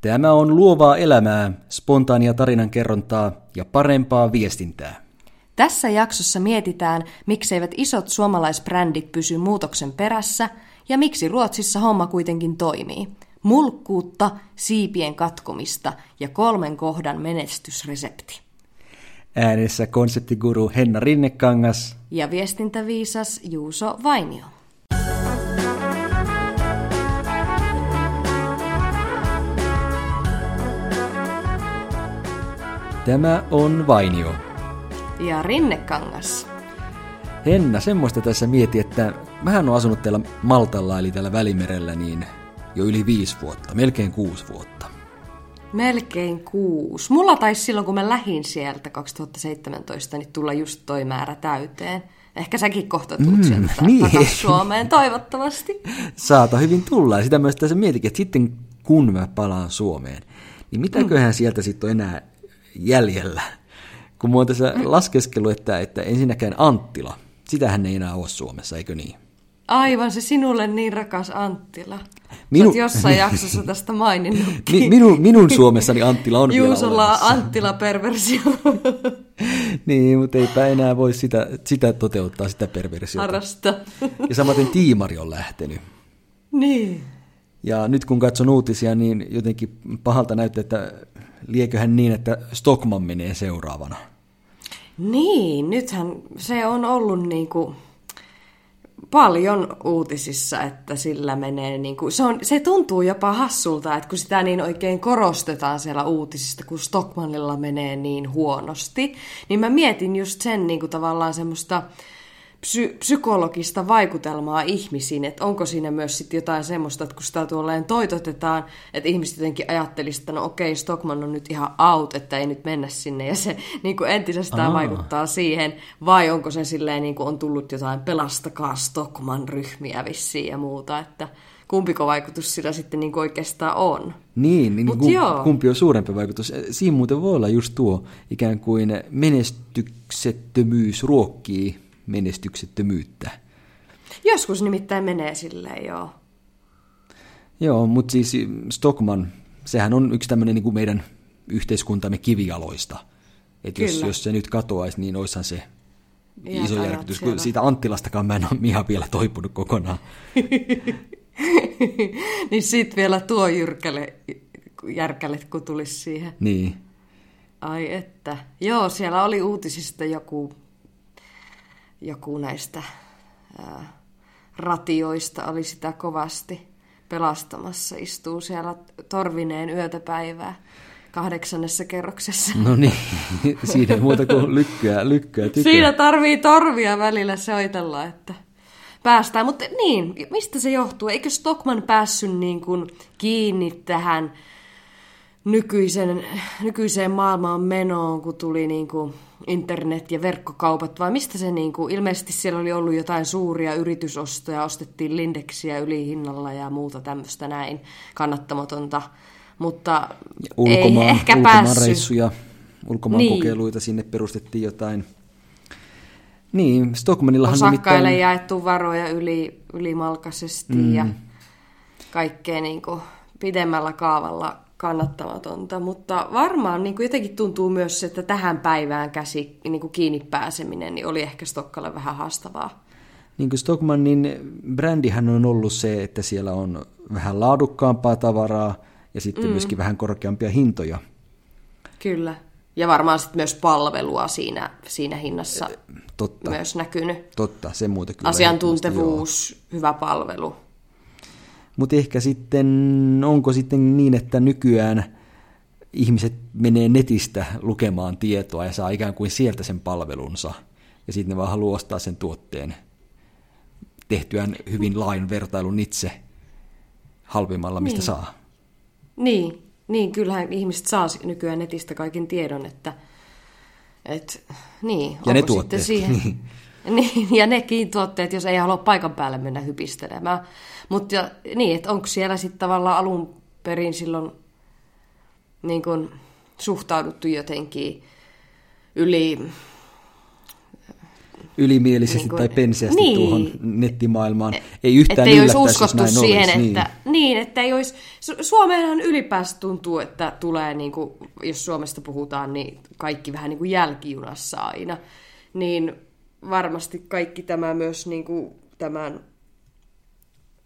Tämä on luovaa elämää, spontaania tarinankerrontaa ja parempaa viestintää. Tässä jaksossa mietitään, mikseivät isot suomalaisbrändit pysy muutoksen perässä ja miksi Ruotsissa homma kuitenkin toimii. Mulkkuutta, siipien katkomista ja kolmen kohdan menestysresepti. Äänessä konseptiguru Henna Rinnekangas Ja viestintäviisas Juuso Vainio. Tämä on Vainio. Ja Rinnekangas. Henna, semmoista tässä mieti, että mähän on asunut täällä Maltalla, eli täällä Välimerellä, niin jo yli viisi vuotta, melkein kuusi vuotta. Melkein kuusi. Mulla taisi silloin, kun mä lähin sieltä 2017, niin tulla just toi määrä täyteen. Ehkä säkin kohta tulet mm, sieltä niin. Suomeen, toivottavasti. Saata hyvin tulla. Ja sitä myös tässä mietikin, että sitten kun mä palaan Suomeen, niin mitäköhän mm. sieltä sitten on enää jäljellä? Kun mä oon tässä laskeskellut, että, että ensinnäkään Anttila, sitähän ei enää ole Suomessa, eikö niin? Aivan, se sinulle niin rakas Anttila. Minu- Minu... jossain jaksossa tästä maininnutkin. Mi- minun, minun Suomessani Anttila on vielä Juusolla on olemassa. Anttila-perversio. Niin, mutta eipä enää voi sitä, sitä toteuttaa, sitä perversiota. Harrasta. Ja samaten Tiimari on lähtenyt. niin. Ja nyt kun katson uutisia, niin jotenkin pahalta näyttää, että lieköhän niin, että Stockman menee seuraavana. Niin, nythän se on ollut niinku paljon uutisissa, että sillä menee niinku, se, on, se tuntuu jopa hassulta, että kun sitä niin oikein korostetaan siellä uutisista, kun Stockmanilla menee niin huonosti, niin mä mietin just sen niinku tavallaan semmoista psy- psykologista vaikutelmaa ihmisiin, että onko siinä myös sit jotain semmoista, että kun sitä tuolleen toitotetaan, että ihmiset jotenkin ajattelisivat, että no okei, Stockman on nyt ihan out, että ei nyt mennä sinne, ja se niin kuin entisestään Aa. vaikuttaa siihen, vai onko se silleen, niin kuin on tullut jotain pelastakaa Stockman-ryhmiä vissiin ja muuta, että kumpiko vaikutus sillä sitten niin kuin oikeastaan on. Niin, niin Mut joo. kumpi on suurempi vaikutus? Siinä muuten voi olla just tuo ikään kuin menestyksettömyys ruokkii menestyksettömyyttä. Joskus nimittäin menee silleen, joo. Joo, mutta siis Stockman, sehän on yksi tämmöinen niin kuin meidän yhteiskuntamme kivijaloista. Että jos, jos se nyt katoaisi, niin oishan se Iät iso järkytys. Kun siitä Anttilastakaan mä en ole ihan vielä toipunut kokonaan. niin sit vielä tuo jyrkälle, järkälle, kun tulisi siihen. Niin. Ai että. Joo, siellä oli uutisista joku, joku näistä ää, ratioista oli sitä kovasti pelastamassa. Istuu siellä torvineen yötä päivää kahdeksannessa kerroksessa. No niin, siinä ei muuta kuin lykkyä, lykkyä tykää. Siinä tarvii torvia välillä soitella, että päästään. Mutta niin, mistä se johtuu? Eikö Stockman päässyt niin kuin kiinni tähän nykyisen, nykyiseen maailmaan menoon, kun tuli niin kuin internet ja verkkokaupat, vai mistä se niin kuin, ilmeisesti siellä oli ollut jotain suuria yritysostoja, ostettiin Lindeksiä yli hinnalla ja muuta tämmöistä näin kannattamatonta, mutta ulkomaan, ei ehkä ulkomaan päässyt. reissuja, ulkomaan Niin. kokeiluita, sinne perustettiin jotain. Niin, Stockmanillahan osakkaille nimittäin... jaettu varoja yli, ylimalkaisesti mm. ja kaikkea niin kuin pidemmällä kaavalla kannattamatonta, mutta varmaan niin kuin jotenkin tuntuu myös, että tähän päivään käsi niin kuin kiinni pääseminen niin oli ehkä Stokkalle vähän haastavaa. Niin kuin Stockmannin brändihän on ollut se, että siellä on vähän laadukkaampaa tavaraa ja sitten mm. myöskin vähän korkeampia hintoja. Kyllä. Ja varmaan sitten myös palvelua siinä, siinä hinnassa Totta, myös näkynyt. totta, se muuta kyllä. Asiantuntevuus, hyvä palvelu. Mutta ehkä sitten, onko sitten niin, että nykyään ihmiset menee netistä lukemaan tietoa ja saa ikään kuin sieltä sen palvelunsa. Ja sitten ne vaan haluaa ostaa sen tuotteen tehtyään hyvin lain vertailun itse halvimmalla, mistä Niin. saa. Niin, niin, kyllähän ihmiset saa nykyään netistä kaiken tiedon, että et, niin, Ja ne tuotteet, sitten siihen, niin. niin, ja nekin tuotteet, jos ei halua paikan päälle mennä hypistelemään. Mutta niin, että onko siellä sitten tavallaan alun perin silloin niin kun, suhtauduttu jotenkin yli ylimielisesti Niin kuin- tai penseästi niin. tuohon nettimaailmaan. Ei yhtään että ei olisi uskottu näin siihen, olisi. että, niin. niin, että ei olisi, Su- Suomeenhan ylipäänsä tuntuu, että tulee, niin kuin, jos Suomesta puhutaan, niin kaikki vähän niin kuin jälkijunassa aina. Niin varmasti kaikki tämä myös niin kuin tämän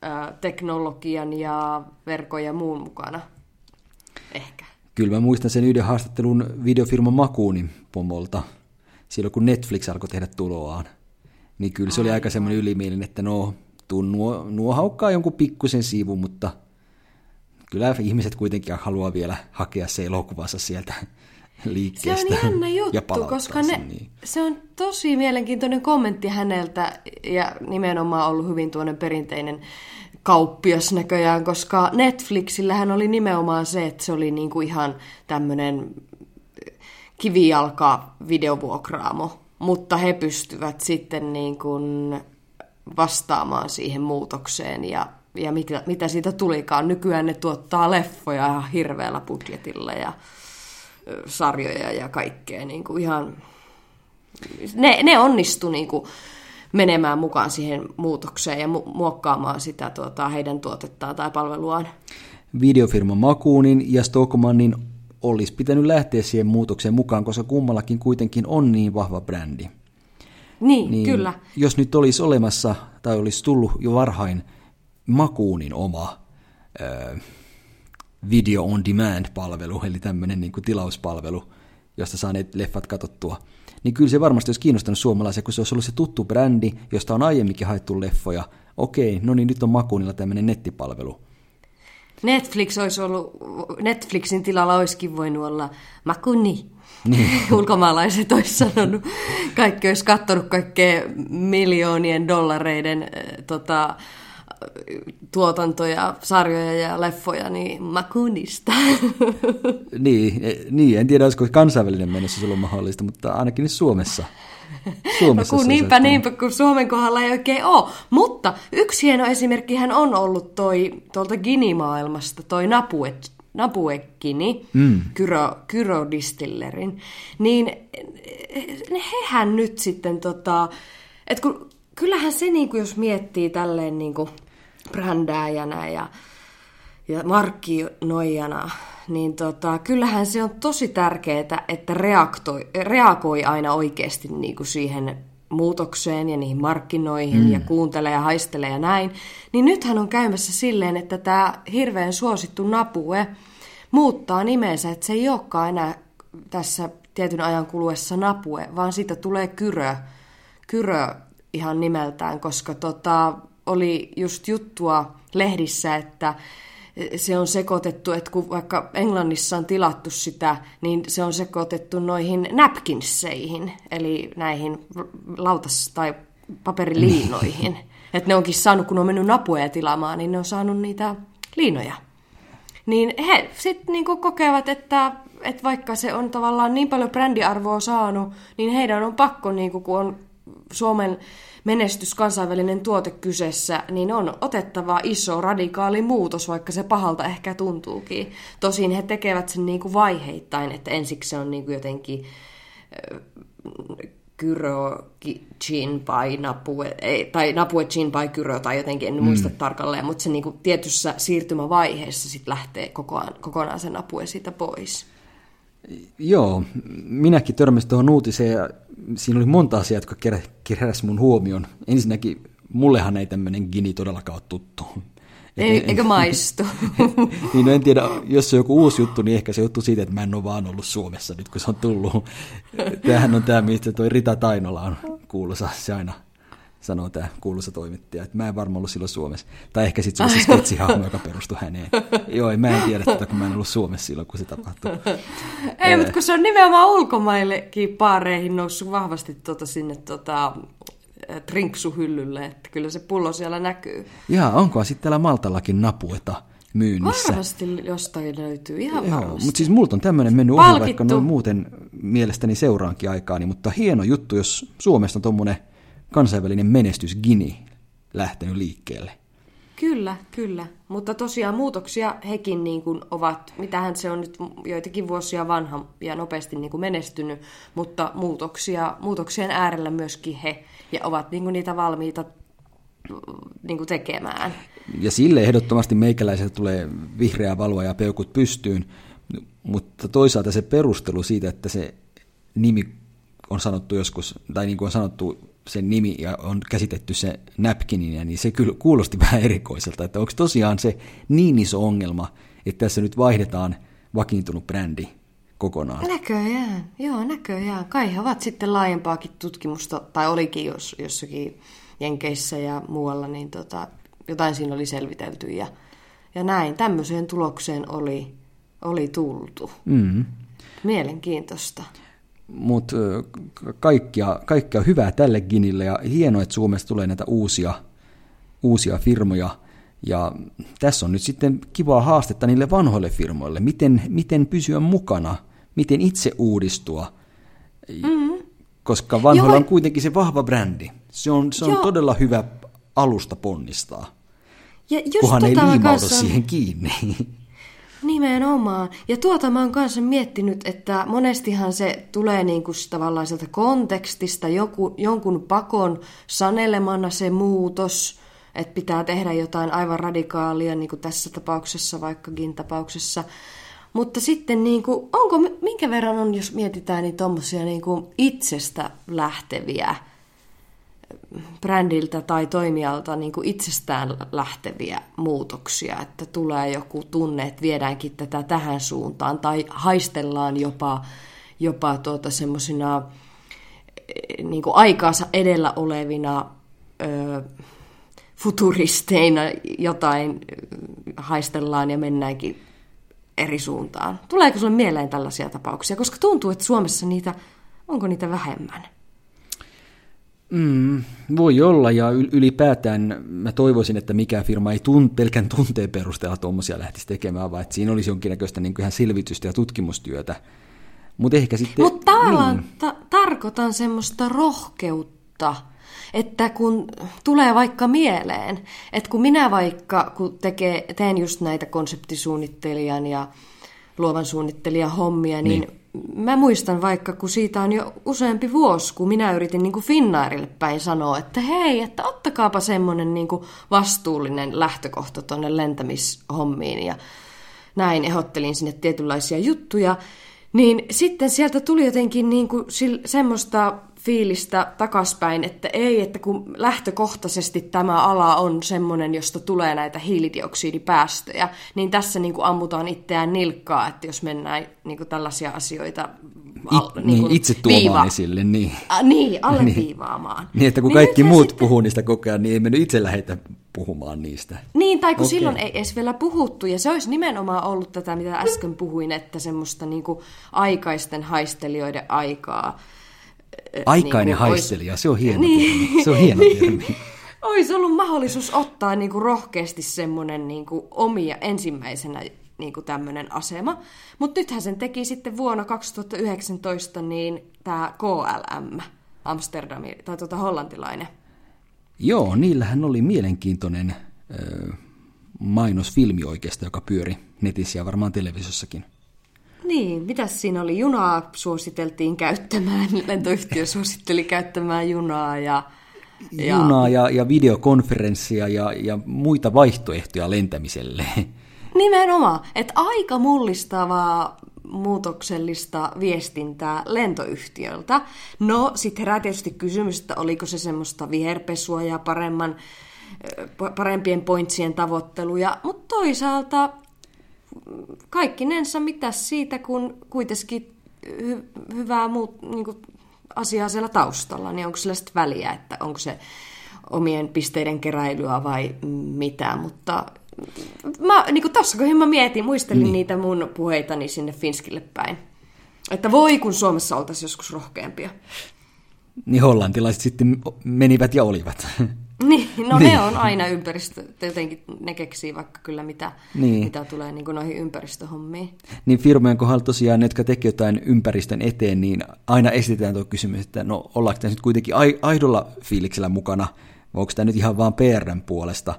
ää, teknologian ja verkon ja muun mukana. Ehkä. Kyllä mä muistan sen yhden haastattelun videofirma Makuunin pomolta, silloin kun Netflix alkoi tehdä tuloaan. Niin kyllä se oli aika semmoinen ylimielinen, että no, tuu nuo, nuo haukkaa jonkun pikkusen sivun, mutta kyllä ihmiset kuitenkin haluaa vielä hakea se elokuvansa sieltä Se liikkeestä. on jännä juttu, koska ne, niin. se on tosi mielenkiintoinen kommentti häneltä ja nimenomaan ollut hyvin tuonne perinteinen kauppias näköjään, koska Netflixillähän oli nimenomaan se, että se oli niinku ihan tämmöinen kivijalka videovuokraamo, mutta he pystyvät sitten niin kuin vastaamaan siihen muutokseen ja, ja mitä, mitä siitä tulikaan. Nykyään ne tuottaa leffoja ihan hirveällä budjetilla ja sarjoja ja kaikkea. Niin kuin ihan, ne, ne onnistu niin kuin menemään mukaan siihen muutokseen ja mu- muokkaamaan sitä tuota, heidän tuotettaan tai palveluaan. Videofirma Makuunin ja Stockmannin olisi pitänyt lähteä siihen muutokseen mukaan, koska kummallakin kuitenkin on niin vahva brändi. Niin, niin, kyllä. Jos nyt olisi olemassa, tai olisi tullut jo varhain Makuunin oma ö, video on demand-palvelu, eli tämmöinen niin kuin tilauspalvelu, josta saa ne leffat katsottua, niin kyllä se varmasti olisi kiinnostanut suomalaisia, kun se olisi ollut se tuttu brändi, josta on aiemminkin haettu leffoja. Okei, no niin nyt on Makuunilla tämmöinen nettipalvelu. Netflix olisi ollut, Netflixin tilalla olisikin voinut olla Makuni. Niin. Ulkomaalaiset olisi sanonut. Kaikki olisi katsonut kaikkea miljoonien dollareiden äh, tota, tuotantoja, sarjoja ja leffoja, niin Makunista. Niin, e- niin, en tiedä, olisiko kansainvälinen mennessä sulla mahdollista, mutta ainakin Suomessa. Suomessa No kun niinpä, olisi- niinpä, kun Suomen kohdalla ei oikein ole. Mutta yksi hieno esimerkkihän on ollut toi tuolta Gini-maailmasta, toi Napue, Napue Gini, mm. Kyro, Kyro Distillerin. Niin hehän nyt sitten tota, että kun, kyllähän se niinku, jos miettii tälleen niinku brändääjänä ja, ja markkinoijana, niin tota, kyllähän se on tosi tärkeää, että reaktoi, reagoi aina oikeasti niin kuin siihen muutokseen ja niihin markkinoihin mm. ja kuuntelee ja haistelee ja näin. Niin nythän on käymässä silleen, että tämä hirveän suosittu Napue muuttaa nimensä, että se ei olekaan enää tässä tietyn ajan kuluessa Napue, vaan siitä tulee Kyrö, Kyrö ihan nimeltään, koska tota, oli just juttua lehdissä, että se on sekoitettu, että kun vaikka Englannissa on tilattu sitä, niin se on sekoitettu noihin napkinseihin, eli näihin lautas- tai paperiliinoihin. että ne onkin saanut, kun on mennyt napuja tilaamaan, niin ne on saanut niitä liinoja. Niin he sitten niinku kokevat, että, että vaikka se on tavallaan niin paljon brändiarvoa saanut, niin heidän on pakko, niinku, kun on Suomen menestys, kansainvälinen tuote kyseessä, niin on otettava iso radikaali muutos, vaikka se pahalta ehkä tuntuukin. Tosin he tekevät sen niin kuin vaiheittain, että ensiksi se on niin kuin jotenkin Kyro, Chinpai, Napue, ei, tai Napue, Chinpai, Kyro tai jotenkin, en muista mm. tarkalleen, mutta se niin kuin tietyssä siirtymävaiheessa sitten lähtee kokonaan, kokonaan se Napue siitä pois. Joo, minäkin törmäsin tuohon uutiseen ja siinä oli monta asiaa, jotka keräsivät mun huomion. Ensinnäkin, mullehan ei tämmöinen gini todellakaan ole tuttu. Ei, eikö maistu? niin no en tiedä, jos se on joku uusi juttu, niin ehkä se juttu siitä, että mä en ole vaan ollut Suomessa nyt, kun se on tullut. Tämähän on tämä, mistä toi Rita Tainola on kuuluisa, se aina sanoo tämä kuuluisa toimittaja, että mä en varmaan ollut silloin Suomessa. Tai ehkä sitten se oli se sketsihahmo, joka perustui häneen. Joo, mä en tiedä tätä, kun mä en ollut Suomessa silloin, kun se tapahtui. Ei, mutta kun se on nimenomaan ulkomaillekin paareihin noussut vahvasti tota sinne tota, trinksuhyllylle, että kyllä se pullo siellä näkyy. Jaa, onkohan sitten täällä Maltallakin napueta myynnissä? Varmasti jostain löytyy, ihan Joo, varmasti. mutta siis multa on tämmöinen mennyt ohi, vaikka noin muuten mielestäni seuraankin aikaani, mutta hieno juttu, jos Suomesta on tuommoinen kansainvälinen menestys Gini lähtenyt liikkeelle. Kyllä, kyllä. Mutta tosiaan muutoksia hekin niin kuin ovat, mitähän se on nyt joitakin vuosia vanha ja nopeasti niin kuin menestynyt, mutta muutoksia, muutoksien äärellä myöskin he ja ovat niin kuin niitä valmiita niin kuin tekemään. Ja sille ehdottomasti meikäläiseltä tulee vihreä valoa ja peukut pystyyn, mutta toisaalta se perustelu siitä, että se nimi on sanottu joskus, tai niin kuin on sanottu sen nimi ja on käsitetty se napkinin, niin se kyllä kuulosti vähän erikoiselta, että onko tosiaan se niin iso ongelma, että tässä nyt vaihdetaan vakiintunut brändi kokonaan. Näköjään, joo näköjään. Kai he ovat sitten laajempaakin tutkimusta, tai olikin jos, jossakin Jenkeissä ja muualla, niin tota, jotain siinä oli selvitelty ja, ja näin. Tämmöiseen tulokseen oli, oli tultu. Mm. Mielenkiintoista. Mutta kaikkia, kaikkia hyvää tälle Ginille ja hienoa, että Suomesta tulee näitä uusia, uusia firmoja. Ja tässä on nyt sitten kivaa haastetta niille vanhoille firmoille, miten, miten pysyä mukana, miten itse uudistua, mm-hmm. koska vanhoilla Joo. on kuitenkin se vahva brändi. Se on, se on todella hyvä alusta ponnistaa, ja just kunhan tota ei liimaudu kanssa... siihen kiinni. Nimenomaan. Ja tuota mä oon kanssa miettinyt, että monestihan se tulee niin kuin tavallaan sieltä kontekstista, joku, jonkun pakon sanelemana se muutos, että pitää tehdä jotain aivan radikaalia, niin kuin tässä tapauksessa, vaikkakin tapauksessa. Mutta sitten niin kuin, onko, minkä verran on, jos mietitään niin tuommoisia niin itsestä lähteviä brändiltä tai toimijalta niin kuin itsestään lähteviä muutoksia, että tulee joku tunne, että viedäänkin tätä tähän suuntaan tai haistellaan jopa, jopa tuota semmoisina eh, niin aikaansa edellä olevina ö, futuristeina jotain haistellaan ja mennäänkin eri suuntaan. Tuleeko sinulle mieleen tällaisia tapauksia? Koska tuntuu, että Suomessa niitä, onko niitä vähemmän? Mm, voi olla, ja ylipäätään mä toivoisin, että mikään firma ei tun, pelkän tunteen perusteella tuommoisia lähtisi tekemään, vaan että siinä olisi jonkinnäköistä niin ihan selvitystä ja tutkimustyötä. Mutta ehkä sitten... Mutta tavallaan niin. ta- tarkoitan semmoista rohkeutta, että kun tulee vaikka mieleen, että kun minä vaikka kun tekee, teen just näitä konseptisuunnittelijan ja luovan suunnittelijan hommia, niin, niin mä muistan vaikka, kun siitä on jo useampi vuosi, kun minä yritin niin kuin Finnairille päin sanoa, että hei, että ottakaapa semmoinen niin vastuullinen lähtökohta tuonne lentämishommiin. Ja näin ehdottelin sinne tietynlaisia juttuja, niin sitten sieltä tuli jotenkin niin kuin semmoista fiilistä takaspäin, että ei, että kun lähtökohtaisesti tämä ala on semmoinen, josta tulee näitä hiilidioksidipäästöjä, niin tässä niin kuin ammutaan itseään nilkkaa, että jos mennään niin kuin tällaisia asioita al, It, niin, niin itse tuomaan viiva, esille. Niin, A, niin alleviivaamaan. niin, että kun niin kaikki muut sitten... puhuu niistä koko ajan, niin ei mennyt itse lähetä puhumaan niistä. Niin, tai kun okay. silloin ei edes vielä puhuttu, ja se olisi nimenomaan ollut tätä, mitä äsken puhuin, että semmoista niin kuin aikaisten haistelijoiden aikaa, Aikainen niin haistelija, olisi... se on hieno niin. Se on hieno termi. olisi ollut mahdollisuus ottaa niin kuin rohkeasti semmoinen niin kuin omia ensimmäisenä niin kuin tämmöinen asema. Mutta nythän sen teki sitten vuonna 2019 niin tämä KLM, Amsterdami, tai tuota hollantilainen. Joo, niillähän oli mielenkiintoinen ö, mainosfilmi oikeastaan, joka pyöri netissä ja varmaan televisiossakin. Niin, mitä siinä oli? Junaa suositeltiin käyttämään, lentoyhtiö suositteli käyttämään junaa ja... ja... Junaa ja, ja videokonferenssia ja, ja muita vaihtoehtoja lentämiselle. Nimenomaan, että aika mullistavaa muutoksellista viestintää lentoyhtiöltä. No, sitten herää tietysti kysymys, että oliko se semmoista viherpesua ja paremman, parempien pointsien tavoitteluja, mutta toisaalta kaikkinensa mitä siitä, kun kuitenkin hy- hyvää muut, niin kuin asiaa siellä taustalla, niin onko sillä sitten väliä, että onko se omien pisteiden keräilyä vai mitä, mutta mä, niin kuin tossa kun mä mietin, muistelin niin. niitä mun puheitani sinne Finskille päin. Että voi, kun Suomessa oltaisiin joskus rohkeampia. Niin hollantilaiset sitten menivät ja olivat. Niin, no niin. ne on aina ympäristö, jotenkin ne keksii vaikka kyllä mitä, niin. mitä tulee niin kuin noihin ympäristöhommiin. Niin firmojen kohdalla tosiaan ne, jotka tekevät jotain ympäristön eteen, niin aina esitetään tuo kysymys, että no ollaanko tämä nyt kuitenkin aidolla fiiliksellä mukana, vai onko tämä nyt ihan vaan PRn puolesta,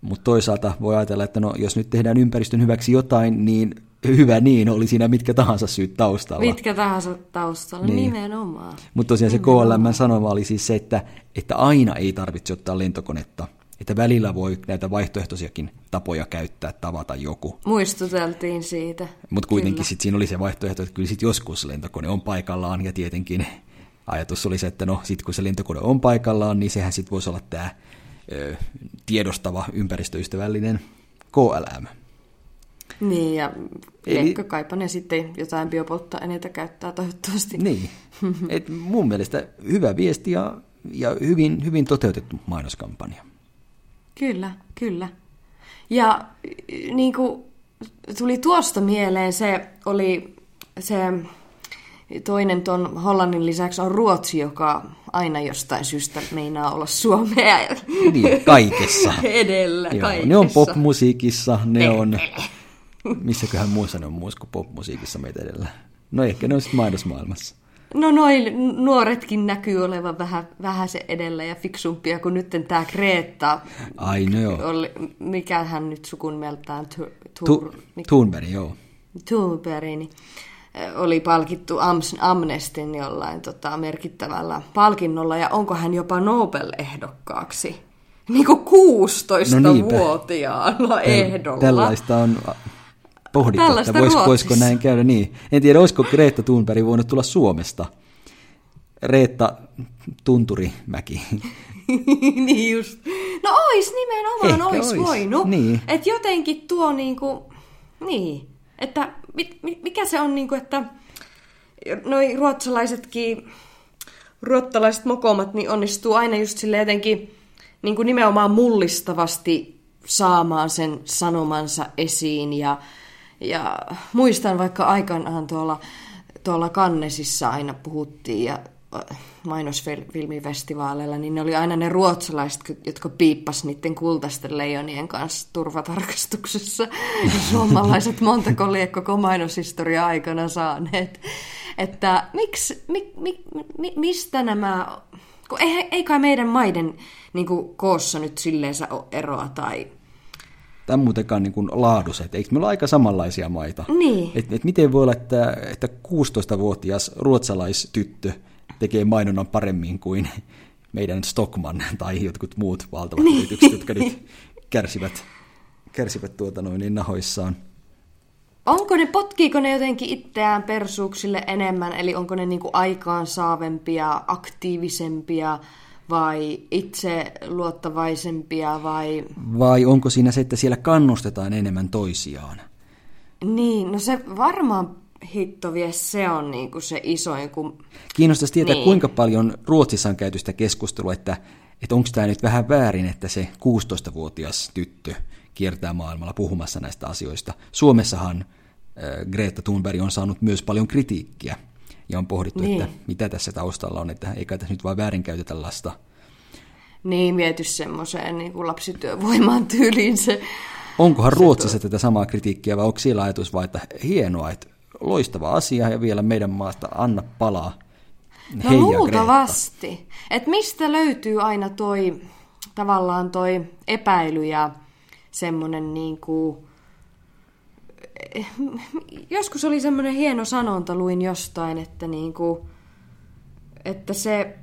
Mutta toisaalta voi ajatella, että no, jos nyt tehdään ympäristön hyväksi jotain, niin hyvä niin, oli siinä mitkä tahansa syyt taustalla. Mitkä tahansa taustalla, niin. nimenomaan. Mutta tosiaan nimenomaan. se KLM sanoma oli siis se, että, että aina ei tarvitse ottaa lentokonetta. Että välillä voi näitä vaihtoehtoisiakin tapoja käyttää, tavata joku. Muistuteltiin siitä. Mutta kuitenkin sit siinä oli se vaihtoehto, että kyllä sit joskus lentokone on paikallaan ja tietenkin ajatus oli se, että no sit kun se lentokone on paikallaan, niin sehän sitten voisi olla tämä tiedostava, ympäristöystävällinen KLM. Niin, ja Eli, kaipa ne sitten jotain biopolttoaineita käyttää toivottavasti. Niin, Et mun mielestä hyvä viesti ja, ja hyvin, hyvin toteutettu mainoskampanja. Kyllä, kyllä. Ja niin kuin tuli tuosta mieleen, se oli se toinen tuon Hollannin lisäksi on Ruotsi, joka aina jostain syystä meinaa olla Suomea. Niin, kaikessa. Edellä, Joo, kaikessa. Ne on popmusiikissa, ne on... Missäköhän muussa ne on muussa kuin popmusiikissa meitä edellä? No ehkä ne on sitten mainosmaailmassa. No noin nuoretkin näkyy olevan vähän, vähän se edellä ja fiksumpia kuin nyt tämä Kreta. Ai no joo. Oli, mikähän nyt sukun mieltään? Thunberg, joo. Thunberg, niin oli palkittu Amnestin jollain tota, merkittävällä palkinnolla, ja onko hän jopa Nobel-ehdokkaaksi? Niin kuin 16-vuotiaana no ehdolla. Tällaista on pohdittu, Tällaista että vois, voisiko näin käydä niin. En tiedä, olisiko Reetta Thunberg voinut tulla Suomesta. Reetta Tunturimäki. niin just. No ois nimenomaan, Ehkä ois, ois voinut. Niin. Että jotenkin tuo niinku, niin, että mikä se on niinku, että noi ruotsalaisetkin, ruottalaiset mokomat, niin onnistuu aina just sille jotenkin niin kuin nimenomaan mullistavasti saamaan sen sanomansa esiin ja ja muistan vaikka aikanaan tuolla, tuolla Kannesissa aina puhuttiin ja äh, mainosfilmifestivaaleilla, niin ne oli aina ne ruotsalaiset, jotka piippas niiden kultaisten leijonien kanssa turvatarkastuksessa. Suomalaiset montako lie koko mainoshistoria aikana saaneet. Että miksi, mi, mi, mi, mistä nämä, kun ei, ei kai meidän maiden niin kuin, koossa nyt silleen ole eroa tai tämä muutenkaan niin kuin laadus, että eikö meillä ole aika samanlaisia maita? Niin. Et, et miten voi olla, että, että 16-vuotias ruotsalaistyttö tekee mainonnan paremmin kuin meidän Stockman tai jotkut muut valtavat niin. yritykset, jotka nyt kärsivät, kärsivät tuota noin niin nahoissaan. Onko ne, potkiiko ne jotenkin itseään persuuksille enemmän, eli onko ne niinku aikaansaavempia, aktiivisempia, vai itse luottavaisempia vai... Vai onko siinä se, että siellä kannustetaan enemmän toisiaan? Niin, no se varmaan hittovie, se on niin kuin se isoin. Kun... Kiinnostaisi tietää, niin. kuinka paljon Ruotsissa on käyty sitä keskustelua, että, että onko tämä nyt vähän väärin, että se 16-vuotias tyttö kiertää maailmalla puhumassa näistä asioista. Suomessahan äh, Greta Thunberg on saanut myös paljon kritiikkiä ja on pohdittu, niin. että mitä tässä taustalla on, että eikä tässä nyt vain väärinkäytetä lasta. Niin, miety semmoiseen niin kuin lapsityövoimaan tyyliin se. Onkohan se Ruotsissa tuo... tätä samaa kritiikkiä vai onko siellä ajatus vain, että hienoa, että loistava asia ja vielä meidän maasta anna palaa. No luultavasti. Että mistä löytyy aina toi tavallaan toi epäily ja semmoinen niin kuin, joskus oli semmoinen hieno sanonta, luin jostain, että, niinku, että se,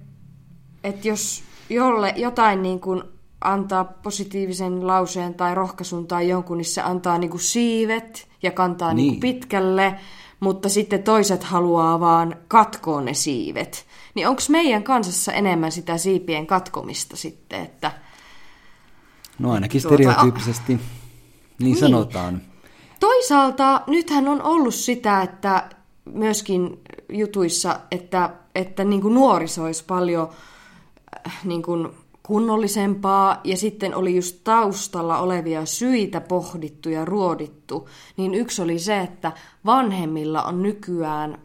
että jos jolle jotain niinku antaa positiivisen lauseen tai rohkaisun tai jonkun, niin se antaa niinku siivet ja kantaa niinku niin. niinku pitkälle, mutta sitten toiset haluaa vaan katkoa ne siivet. Niin onko meidän kansassa enemmän sitä siipien katkomista sitten, että... No ainakin tuota, stereotyyppisesti, niin, niin sanotaan. Toisaalta nythän on ollut sitä, että myöskin jutuissa, että, että niin kuin nuoriso olisi paljon äh, niin kuin kunnollisempaa ja sitten oli just taustalla olevia syitä pohdittu ja ruodittu, niin yksi oli se, että vanhemmilla on nykyään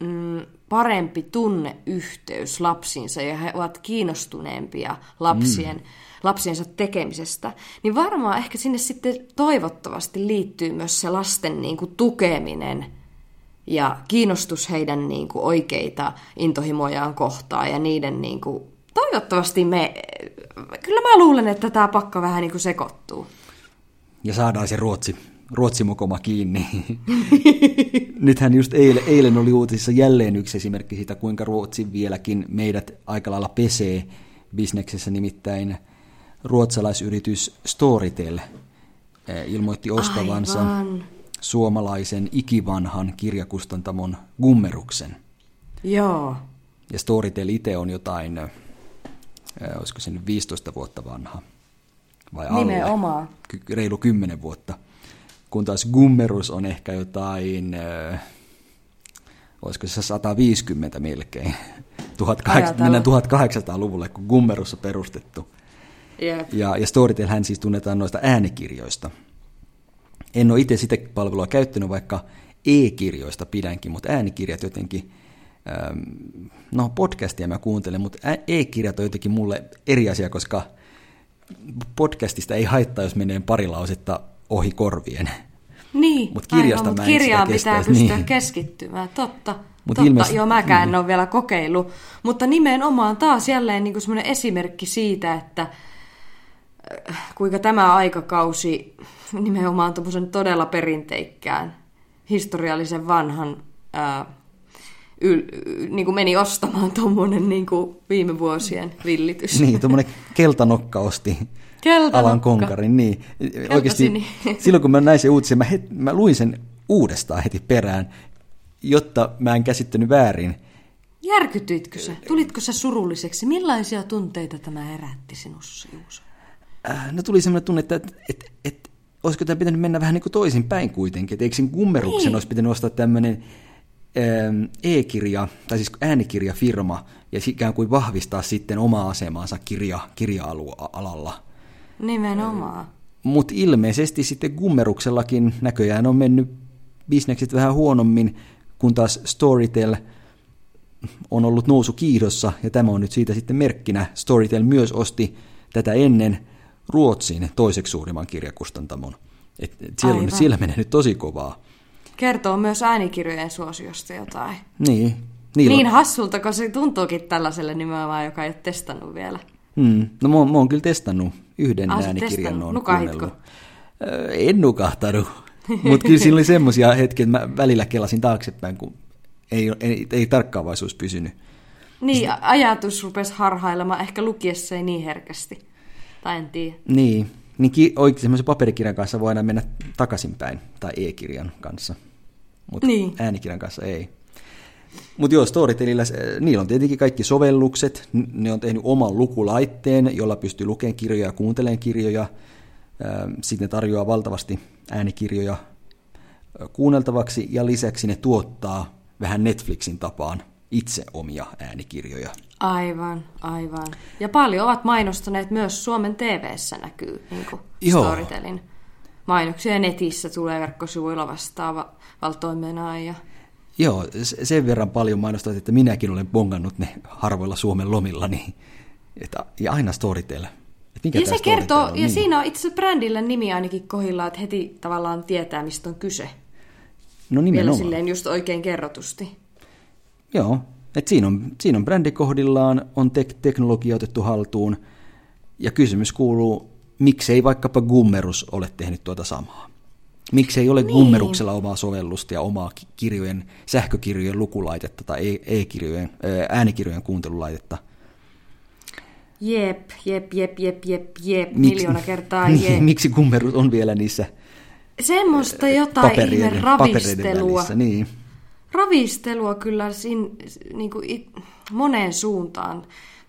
mm, parempi tunneyhteys lapsiinsa ja he ovat kiinnostuneempia lapsien mm lapsiensa tekemisestä, niin varmaan ehkä sinne sitten toivottavasti liittyy myös se lasten niin kuin tukeminen ja kiinnostus heidän niin kuin oikeita intohimojaan kohtaan ja niiden niin kuin, toivottavasti me kyllä mä luulen, että tämä pakka vähän niin kuin sekoittuu. Ja saadaan se Ruotsi, Ruotsimokoma kiinni. Nythän just eilen, eilen oli uutisissa jälleen yksi esimerkki siitä, kuinka Ruotsi vieläkin meidät aika lailla pesee bisneksessä, nimittäin ruotsalaisyritys Storytel eh, ilmoitti ostavansa Aivan. suomalaisen ikivanhan kirjakustantamon Gummeruksen. Joo. Ja Storytel itse on jotain, äh, olisiko se nyt 15 vuotta vanha vai alle? Nimenomaan. Reilu 10 vuotta. Kun taas Gummerus on ehkä jotain, äh, olisiko se 150 melkein. 1800, mennään 1800-luvulle, kun Gummerus on perustettu. Jep. Ja, ja Storytel hän siis tunnetaan noista äänikirjoista. En ole itse sitä palvelua käyttänyt, vaikka e-kirjoista pidänkin, mutta äänikirjat jotenkin, ähm, no podcastia mä kuuntelen, mutta e-kirjat on jotenkin mulle eri asia, koska podcastista ei haittaa, jos menee pari lausetta ohi korvien. Niin, Mut kirjasta aivan, mä mut kirjaan pitää kestäisi, pystyä niin. keskittymään, totta. Mut totta, ilmeisesti- joo, mäkään en ole vielä kokeillut. Mutta nimenomaan taas jälleen niin semmoinen esimerkki siitä, että kuinka tämä aikakausi nimenomaan tuommoisen todella perinteikkään, historiallisen vanhan ää, yl, niin kuin meni ostamaan tuommoinen niin kuin viime vuosien villitys. Niin, tuommoinen keltanokka osti Keltanokka. alan konkarin. Niin. Oikeasti Keltasini. silloin kun mä näin sen uutisen, mä, het, mä luin sen uudestaan heti perään, jotta mä en käsittänyt väärin. Järkytyitkö sä? Tulitko sä surulliseksi? Millaisia tunteita tämä herätti sinussa, Juuso? Äh, no tuli semmoinen tunne, että et, et, et, olisiko tämä pitänyt mennä vähän niin kuin toisinpäin kuitenkin, että eikö sen kummeruksen Niin. olisi pitänyt ostaa tämmöinen ähm, e-kirja, tai siis äänikirjafirma, ja ikään kuin vahvistaa sitten omaa asemaansa kirja, kirja-alalla. Nimenomaan. Mutta ilmeisesti sitten Gummeruksellakin näköjään on mennyt bisnekset vähän huonommin, kun taas Storytel on ollut nousu kiihdossa, ja tämä on nyt siitä sitten merkkinä. Storytel myös osti tätä ennen Ruotsin toiseksi suurimman kirjakustantamon. Et, et siellä, on, Aivan. siellä menee nyt tosi kovaa. Kertoo myös äänikirjojen suosiosta jotain. Niin, niillä Niin on, hassulta, kun se tuntuukin tällaiselle nimenomaan, joka ei ole testannut vielä. hmm, no mä, mä oon kyllä testannut yhden Ah, äänikirjan. oon Nukahitko? kuunnellut. Ö, En nukahtanut, mutta kyllä siinä oli semmoisia hetkiä, että mä välillä kelasin taaksepäin, kun ei, ei, ei tarkkaavaisuus pysynyt. Niin, ajatus rupesi harhailemaan, ehkä lukiessa ei niin herkästi. Tai en tiedä. Niin, niin ki- oikein semmoisen paperikirjan kanssa voi aina mennä takaisinpäin, tai e-kirjan kanssa, mutta Niin. äänikirjan kanssa ei. Mutta joo, Storytelillä, niillä on tietenkin kaikki sovellukset, ne on tehnyt oman lukulaitteen, jolla pystyy lukemaan kirjoja ja kuuntelemaan kirjoja. Sitten ne tarjoaa valtavasti äänikirjoja ö, kuunneltavaksi, ja lisäksi ne tuottaa vähän Netflixin tapaan itse omia äänikirjoja. Aivan, aivan. Ja paljon ovat mainostaneet myös Suomen TV-ssä näkyy niin kuin. Storytelin mainoksia. Netissä tulee verkkosivuilla vastaava valtoimenaan. Ja... Joo, sen verran paljon mainostavat, että minäkin olen bongannut ne harvoilla Suomen lomillani. Että, ja aina Storytel. Mikä Ja tää se kertoo, on, ja niin. siinä on itse asiassa brändillä nimi ainakin kohillaan, että heti tavallaan tietää, mistä on kyse. No Vielä nimenomaan. silleen just oikein kerrotusti. Joo, että siinä on, siinä on brändi kohdillaan, on tek- teknologia otettu haltuun, ja kysymys kuuluu, miksei vaikkapa Gummerus ole tehnyt tuota samaa? Miksei ole niin. Gummeruksella omaa sovellusta ja omaa ki- kirjojen, sähkökirjojen lukulaitetta tai e- e-kirjojen, ää, äänikirjojen kuuntelulaitetta? Jep, jep, jep, jep, jep, jep, Miksi- miljoona kertaa jep. miksi Gummerus on vielä niissä Semmoista jotain ihme ravistelua. välissä? Niin. Ravistelua kyllä siinä, niin kuin it, moneen suuntaan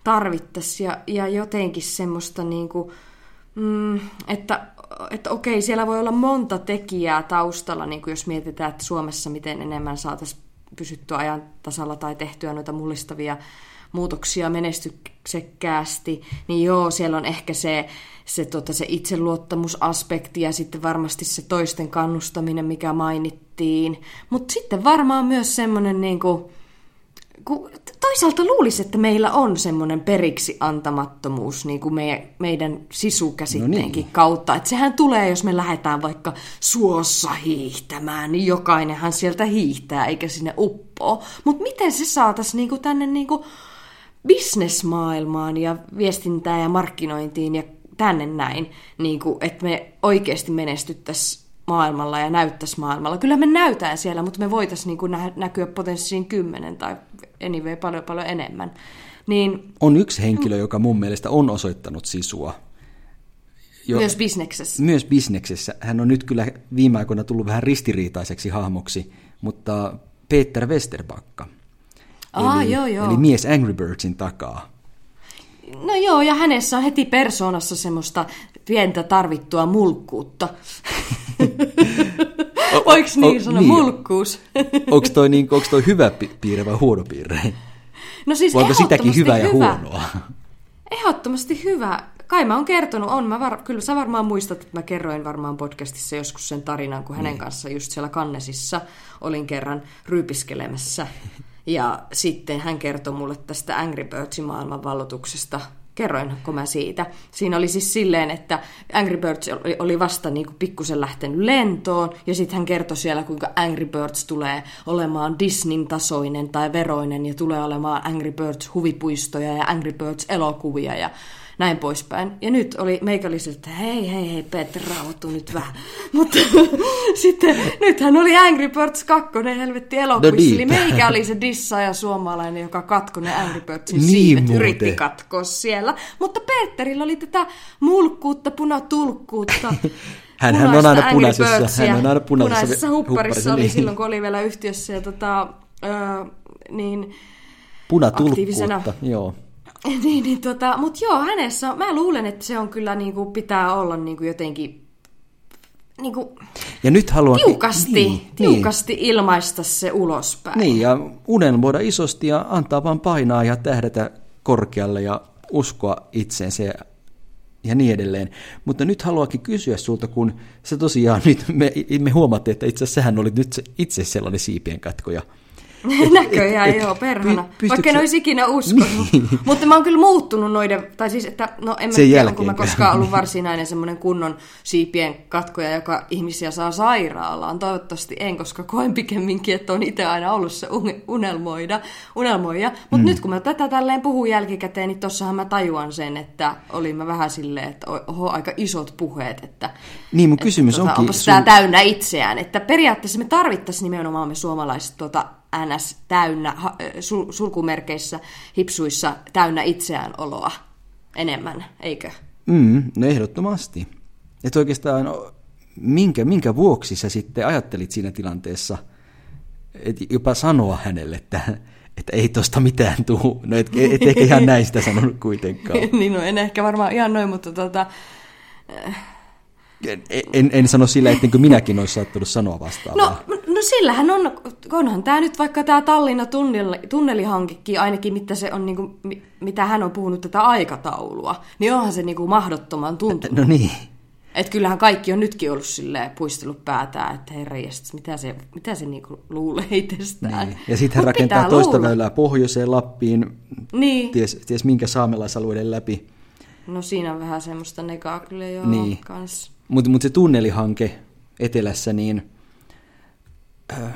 tarvittaisiin ja, ja jotenkin semmoista, niin kuin, mm, että, että okei, siellä voi olla monta tekijää taustalla, niin kuin jos mietitään, että Suomessa miten enemmän saataisiin pysyttyä ajan tasalla tai tehtyä noita mullistavia muutoksia menestyksekkäästi, niin joo, siellä on ehkä se, se, tota, se itseluottamusaspekti ja sitten varmasti se toisten kannustaminen, mikä mainittiin. Mutta sitten varmaan myös semmoinen, niin kuin, toisaalta luulisi, että meillä on semmoinen periksi antamattomuus niin kuin meidän, meidän sisukäsitteenkin No niin. kautta. Että sehän tulee, jos me lähdetään vaikka suossa hiihtämään, niin jokainenhan sieltä hiihtää eikä sinne uppoo. Mutta miten se saataisiin niin kuin tänne niin kuin bisnesmaailmaan ja viestintään ja markkinointiin ja tänne näin, niin kuin, että me oikeasti menestyttäisiin maailmalla ja näyttäisi maailmalla. Kyllä me näytään siellä, mutta me voitaisiin niin nä- näkyä potenssiin kymmenen tai anyway paljon paljon enemmän. Niin, On yksi henkilö, joka mun mielestä on osoittanut sisua. Jo, myös bisneksessä. myös bisneksessä. Hän on nyt kyllä viime aikoina tullut vähän ristiriitaiseksi hahmoksi, mutta Peter Westerbakka. Aa, eli, joo, joo. eli mies Angry Birdsin takaa. No joo, ja hänessä on heti persoonassa semmoista pientä tarvittua mulkkuutta. Voiko niin o- sanoa? niin. Mulkkuus. Onko toi, niin, onko toi hyvä pi- piirre vai huono piirre? No siis Voiko sitäkin hyvää ja hyvä. huonoa? Ehdottomasti hyvä. Kai mä oon kertonut, on mä var... kyllä sä varmaan muistat, että mä kerroin varmaan podcastissa joskus sen tarinan, kun hänen kanssa just siellä Kannesissa olin kerran ryypiskelemässä. Ja sitten hän kertoi mulle tästä Angry Birdsin maailmanvallotuksesta. Kerroinko mä siitä? Siinä oli siis silleen, että Angry Birds oli- vasta niin kuin pikkusen lähtenyt lentoon, ja sitten hän kertoi siellä, kuinka Angry Birds tulee olemaan Disneyn tasoinen tai veroinen, ja tulee olemaan Angry Birds huvipuistoja ja Angry Birds elokuvia ja näin poispäin. Ja nyt oli, meikä oli sille, että hei, hei, hei, Peter, rauhoitu nyt vähän. Mutta sitten, nythän oli Angry Birds 2, helvetti elokuvissa, eli meikä oli se dissaaja suomalainen, joka katkoi ne Angry Birdsin Niin siivet, muuten. yritti katkoa siellä. Mutta Peterillä oli tätä mulkkuutta, punatulkkuutta. Hänhän on aina punaisessa- hän on aina punaisessa punaisessa hupparissa, hupparissa, oli niin. silloin, kun oli vielä yhtiössä. Ja tota, öö, niin, Punatulkkuutta, Aktiivisena. joo. niin, niin tota, mutta joo, hänessä, mä luulen, että se on kyllä niinku, pitää olla niinku jotenkin niinku, Ja nyt haluan... tiukasti, niin, tiukasti ilmaista se ulospäin. Niin, ja unelmoida isosti ja antaa vaan painaa ja tähdätä korkealle ja uskoa itseensä ja, ja niin edelleen. Mutta nyt haluankin kysyä sulta, kun se tosiaan nyt me, me huomattiin, että itse asiassa sähän olit nyt se- itse sellainen siipien katkoja. Näköjään, et- joo, perhana. py- Vaikka en olisi ikinä uskonut. Mutta mä oon kyllä muuttunut noiden, tai siis, että no en mä Sen tiedä, kun mä koskaan ollut varsinainen semmoinen kunnon siipien katkoja, joka ihmisiä saa sairaalaan. Toivottavasti en, koska koen pikemminkin, että on itse aina ollut se un- unelmoida, unelmoija. Mutta mm. nyt kun mä tätä tälleen puhun jälkikäteen, niin tossahan mä tajuan sen, että olin mä vähän silleen, että oho, aika isot puheet, että Niin, mun että kysymys tota, onkin onpas sun- täynnä itseään. Että periaatteessa me tarvittaisiin nimenomaan me suomalaiset tuota NS täynnä, sul, sulkumerkeissä, hipsuissa täynnä itseään oloa enemmän, eikö? Mm, no ehdottomasti. Että oikeastaan minkä, minkä vuoksi sä sitten ajattelit siinä tilanteessa, että jopa sanoa hänelle, että, että ei tosta mitään tuu. No et, et ehkä ihan näin sitä sanonut kuitenkaan. niin no, en ehkä varmaan ihan noin, mutta tota, En, en, en sano sillä, ettenkö minäkin olisi saattanut sanoa vastaavaa. No, no sillähän on, onhan tämä nyt vaikka tämä Tallinna tunneli, tunnelihankekin, ainakin mitä, se on, niinku, mi- mitä hän on puhunut tätä aikataulua, niin onhan se niinku mahdottoman tuntunut. No niin. Että kyllähän kaikki on nytkin ollut silleen puistellut päätään, että herranjestas, mitä se, mitä se niinku luulee itsestään. niin. Ja sitten hän Mut rakentaa toista luulla. väylää pohjoiseen Lappiin, Niin. ties, ties minkä saamelaisalueiden läpi. No siinä on vähän semmoista negaa kyllä joo Niin. kans. Mutta mut se tunnelihanke etelässä, niin äh,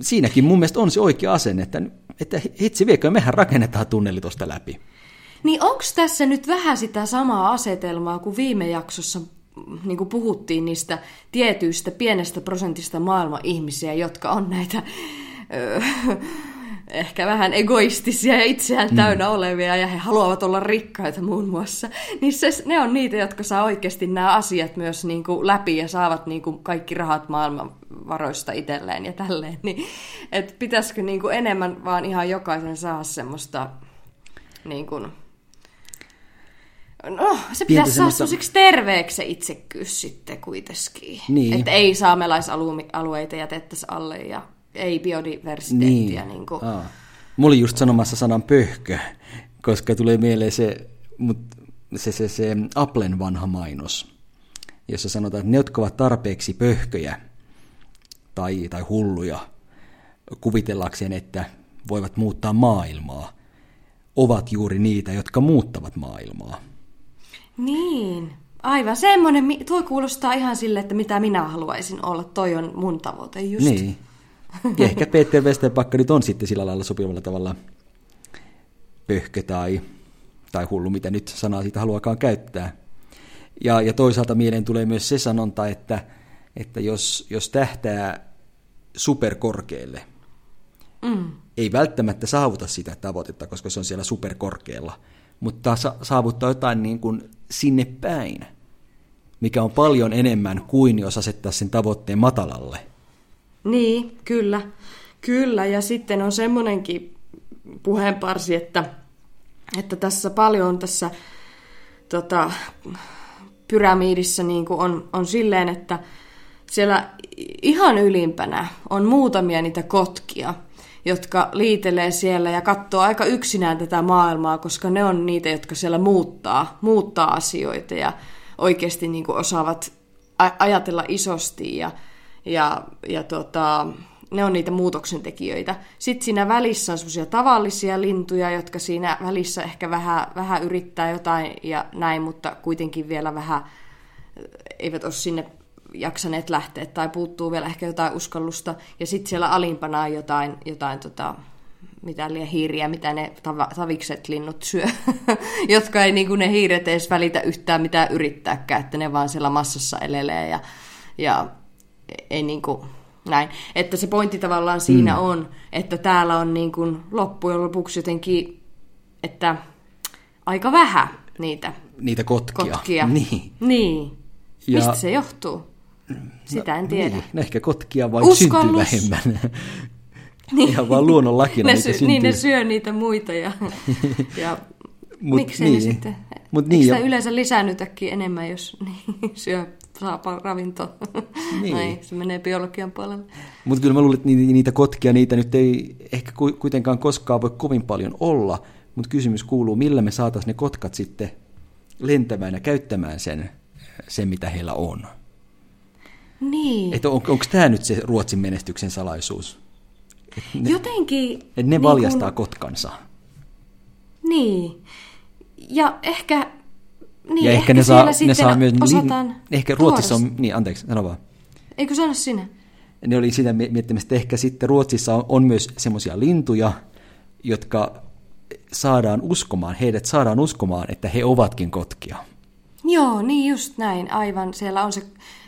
siinäkin mun mielestä on se oikea asenne, että, että hitsi viekö, mehän rakennetaan tunneli tuosta läpi. Niin onko tässä nyt vähän sitä samaa asetelmaa kuin viime jaksossa niin kuin puhuttiin niistä tietyistä pienestä prosentista maailman ihmisiä, jotka on näitä ö, ehkä vähän egoistisia ja itseään täynnä olevia ja he haluavat olla rikkaita muun muassa. Niin se, ne on niitä, jotka saa oikeasti nämä asiat myös niin kuin läpi ja saavat niin kuin kaikki rahat maailman varoista itselleen ja tälleen. Niin, et pitäisikö niin kuin enemmän vaan ihan jokaisen saada semmoista niin kuin, No, se pitäisi saada semmoista- terveeksi se itsekyys sitten kuitenkin. Niin. Että ei saamelaisalueita jätettäisi alle ja ei biodiversiteettiä. Niin. Niin kuin. Aa. Mä olin just sanomassa sanan pöhkö, koska tulee mieleen se, mut se, se, se Applen vanha mainos, jossa sanotaan, että ne, jotka ovat tarpeeksi pöhköjä tai, tai hulluja kuvitellakseen, että voivat muuttaa maailmaa, ovat juuri niitä, jotka muuttavat maailmaa. niin. Aivan semmoinen, tuo kuulostaa ihan sille, että mitä minä haluaisin olla. Toi on mun tavoite just. Niin. Ja ehkä Peter Westerpakka nyt on sitten sillä lailla sopivalla tavalla pöhkö tai, tai hullu, mitä nyt sanaa siitä haluakaan käyttää. Ja, ja toisaalta mieleen tulee myös se sanonta, että, että jos, jos tähtää superkorkealle, mm. ei välttämättä saavuta sitä tavoitetta, koska se on siellä superkorkealla, mutta sa- saavuttaa jotain niin kuin sinne päin, mikä on paljon enemmän kuin jos asettaa sen tavoitteen matalalle. Niin, kyllä. Kyllä, ja sitten on semmoinenkin puheenparsi, että, että tässä paljon on tässä tota, pyramiidissa niin kuin on, on silleen, että siellä ihan ylimpänä on muutamia niitä kotkia, jotka liitelee siellä ja katsoo aika yksinään tätä maailmaa, koska ne on niitä, jotka siellä muuttaa, muuttaa asioita ja oikeasti niin kuin osaavat ajatella isosti ja, ja, ja tota, ne on niitä muutoksen tekijöitä. Sitten siinä välissä on semmoisia tavallisia lintuja, jotka siinä välissä ehkä vähän, vähän yrittää jotain ja näin, mutta kuitenkin vielä vähän eivät ole sinne jaksaneet lähteä tai puuttuu vielä ehkä jotain uskallusta. Ja sitten siellä alimpana on jotain, jotain tota, mitä liian hiiriä, mitä ne tav- tavikset linnut syö, jotka ei niin kuin ne hiiret edes välitä yhtään mitään yrittääkään, että ne vaan siellä massassa elelee ja, ja ei niin kuin, näin. Että se pointti tavallaan siinä mm. on, että täällä on niin kuin loppujen lopuksi jotenkin, että aika vähän niitä. Niitä kotkia. kotkia. Niin. niin. Ja... Mistä se johtuu? Sitä en tiedä. Niin, ehkä kotkia vai syntyy vähemmän. Niin. Ihan vaan luonnonlakina ne sy- Niin, ne syö niitä muita ja, ja Mut, miksei niin. ne sitten... Mut niin, ja... yleensä lisäännytäkin enemmän, jos niin, syö saa ravintoa. Niin. Näin, se menee biologian puolelle. Mutta kyllä mä luulen, että niitä kotkia, niitä nyt ei ehkä kuitenkaan koskaan voi kovin paljon olla, mutta kysymys kuuluu, millä me saataisiin ne kotkat sitten lentämään ja käyttämään sen, sen mitä heillä on. Niin. Että on, onko tämä nyt se Ruotsin menestyksen salaisuus? Et ne, Jotenkin... Että ne niin valjastaa kun... kotkansa. Niin. Ja ehkä... Niin, ja ehkä, ehkä ne saa, ne saa myös... Osataan li, ehkä Ruotsissa on... Niin, anteeksi, sano vaan. Eikö sano sinne? Ne oli sitä miettimistä, että ehkä sitten Ruotsissa on, on myös semmoisia lintuja, jotka saadaan uskomaan, heidät saadaan uskomaan, että he ovatkin kotkia. Joo, niin just näin, aivan. Siellä on se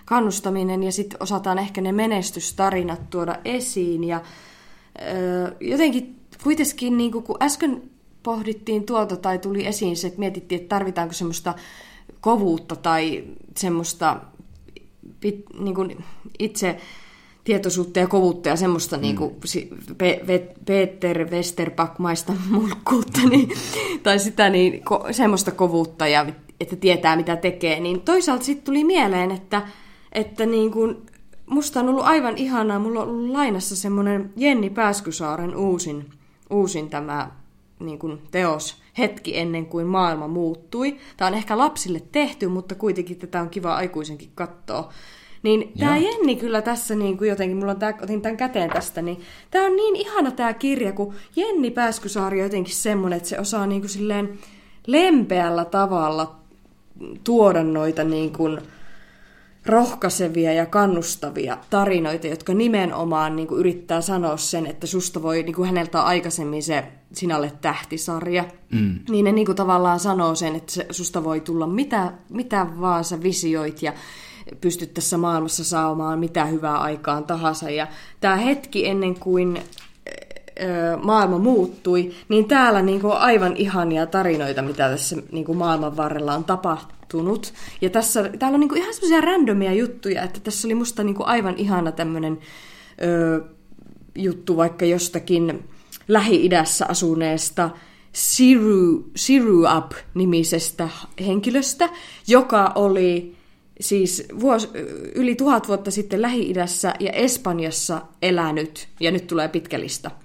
kannustaminen ja sitten osataan ehkä ne menestystarinat tuoda esiin. Ja öö, jotenkin kuitenkin, niin kun äsken pohdittiin tuolta tai tuli esiin se, että mietittiin, että tarvitaanko semmoista kovuutta tai semmoista pit, niin kuin itse tietoisuutta ja kovuutta ja semmoista mm. niin kuin Pe- Peter Westerback-maista mulkkuutta, niin, tai sitä niin, ko, semmoista kovuutta ja että tietää mitä tekee, niin toisaalta sitten tuli mieleen, että että niin kuin, musta on ollut aivan ihanaa, mulla on ollut lainassa semmoinen Jenni Pääskysaaren uusin, uusin tämä niin kuin teos hetki ennen kuin maailma muuttui. Tämä on ehkä lapsille tehty, mutta kuitenkin tätä on kiva aikuisenkin katsoa. Niin tämä Jenni kyllä tässä niin kuin jotenkin, mulla on tää, otin tämän käteen tästä, niin tämä on niin ihana tämä kirja, kun Jenni Pääskysaari on jotenkin semmoinen, että se osaa niin kuin silleen lempeällä tavalla tuoda noita niin kuin, rohkaisevia ja kannustavia tarinoita, jotka nimenomaan niin kuin yrittää sanoa sen, että susta voi, niin kuin häneltä on aikaisemmin se Sinalle tähtisarja, mm. niin ne niin kuin tavallaan sanoo sen, että se, susta voi tulla mitä, mitä vaan sä visioit ja pystyt tässä maailmassa saamaan mitä hyvää aikaan tahansa. Ja tämä hetki ennen kuin maailma muuttui, niin täällä niin kuin aivan ihania tarinoita, mitä tässä niin kuin maailman varrella on tapahtunut. Ja tässä, täällä on niin kuin ihan semmoisia randomia juttuja, että tässä oli musta niin kuin aivan ihana tämmöinen juttu vaikka jostakin Lähi-idässä asuneesta Siru, Siru Up-nimisestä henkilöstä, joka oli siis vuos, yli tuhat vuotta sitten Lähi-idässä ja Espanjassa elänyt, ja nyt tulee pitkä lista –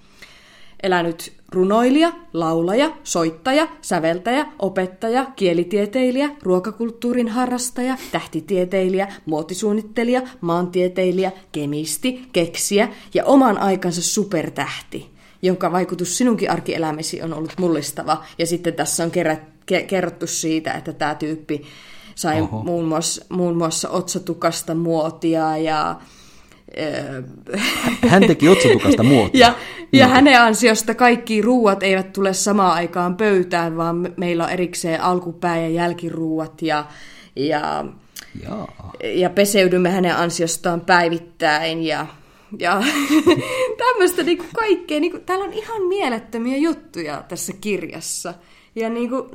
elänyt runoilija, laulaja, soittaja, säveltäjä, opettaja, kielitieteilijä, ruokakulttuurin harrastaja, tähtitieteilijä, muotisuunnittelija, maantieteilijä, kemisti, keksiä ja oman aikansa supertähti, jonka vaikutus sinunkin arkielämäsi on ollut mullistava. Ja sitten tässä on kerät, ke, kerrottu siitä, että tämä tyyppi sai muun muassa, muun muassa otsatukasta muotia ja hän teki otsatukasta muotia. ja Ja hänen ansiosta kaikki ruuat eivät tule samaan aikaan pöytään, vaan me- meillä on erikseen alkupää- ja jälkiruuat ja, ja, Jaa. ja peseydymme hänen ansiostaan päivittäin ja, ja tämmöistä niinku kaikkea. Niinku, täällä on ihan mielettömiä juttuja tässä kirjassa. Ja niinku,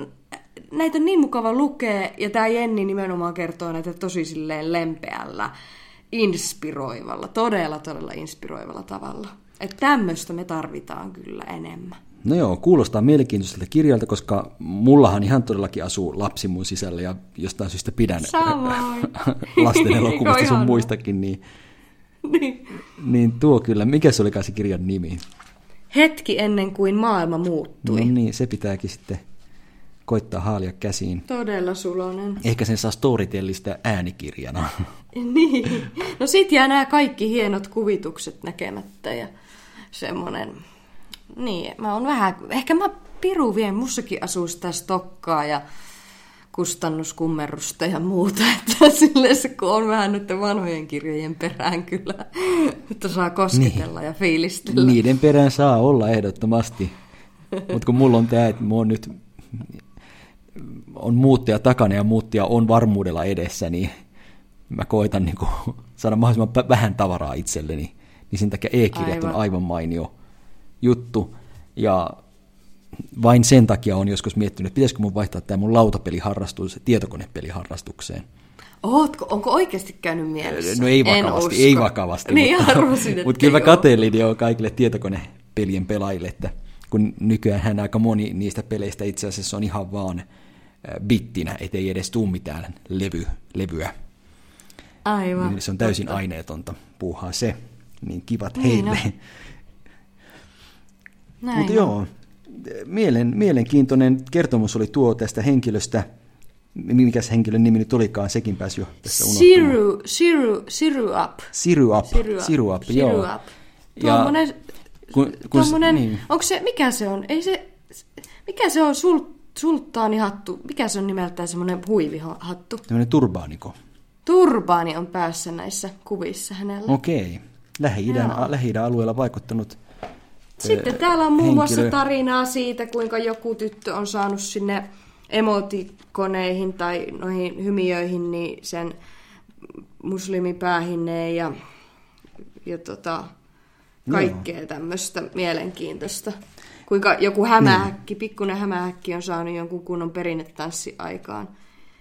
näitä on niin mukava lukea, ja tämä Jenni nimenomaan kertoo näitä tosi silleen lempeällä, inspiroivalla, todella todella inspiroivalla tavalla. Että tämmöistä me tarvitaan kyllä enemmän. No joo, kuulostaa mielenkiintoiselta kirjalta, koska mullahan ihan todellakin asuu lapsi mun sisällä ja jostain syystä pidän Samoin. lasten elokuvista sun muistakin, niin, Niin. niin tuo kyllä. Mikä se olikaan se kirjan nimi? Hetki ennen kuin maailma muuttui. No niin, se pitääkin sitten koittaa haalia käsiin. Todella sulonen. Ehkä sen saa storytellistä äänikirjana. Niin. No sit jää nämä kaikki hienot kuvitukset näkemättä ja semmonen... Niin, mä oon vähän... Ehkä mä piru vien, mussakin asuu sitä stokkaa ja kustannuskummerusta ja muuta, että silleen se, kun on vähän nyt vanhojen kirjojen perään kyllä, että saa kosketella niin. ja fiilistellä. Niiden perään saa olla ehdottomasti. Mutta kun mulla on tämä, että mulla on nyt on muuttia takana ja muuttia on varmuudella edessä, niin mä koitan niin kuin saada mahdollisimman vähän tavaraa itselleni. Niin sen takia e-kirjat on Aivan. aivan mainio juttu. Ja vain sen takia on joskus miettinyt, että pitäisikö mun vaihtaa tämä mun lautapeliharrastus tietokonepeliharrastukseen. Ootko, onko oikeasti käynyt mielessä? No ei En vakavasti, usko. ei vakavasti. Niin arvasin, että Mutta kyllä mä kateellin jo kaikille tietokonepelien pelaajille, että kun nykyään aika moni niistä peleistä itse asiassa on ihan vaan bittinä, ettei edes tuu mitään levy, levyä. Aivan. Niin se on täysin aineetonta puuhaa se. Niin kivat Niin heille. Näin Mutta joo, mielen, mielenkiintoinen kertomus oli tuo tästä henkilöstä. Mikäs henkilön nimi nyt olikaan, sekin pääsi jo tässä unohtumaan. Siru, siru, siru up. Sirup. Siru up. Sirup, joo. Siru up. Tuommoinen, kun, kun, tuommoinen niin. onko se, mikä se on? Ei se, mikä se on sul, sulttaanihattu? Mikä se on nimeltään semmoinen huivihattu? Tämmöinen turbaaniko. Turbaani on päässä näissä kuvissa hänellä. Okei. Lähi-idän. Lähi-idän alueella vaikuttanut. Sitten ö, täällä on muun muassa tarinaa siitä, kuinka joku tyttö on saanut sinne emotikoneihin tai noihin hymiöihin niin sen muslimipäähinneen ja, ja tota, kaikkea tämmöistä mielenkiintoista. Kuinka joku hämähäkki, Niin. pikkuinen hämähäkki on saanut jonkun kunnon perinnetanssi aikaan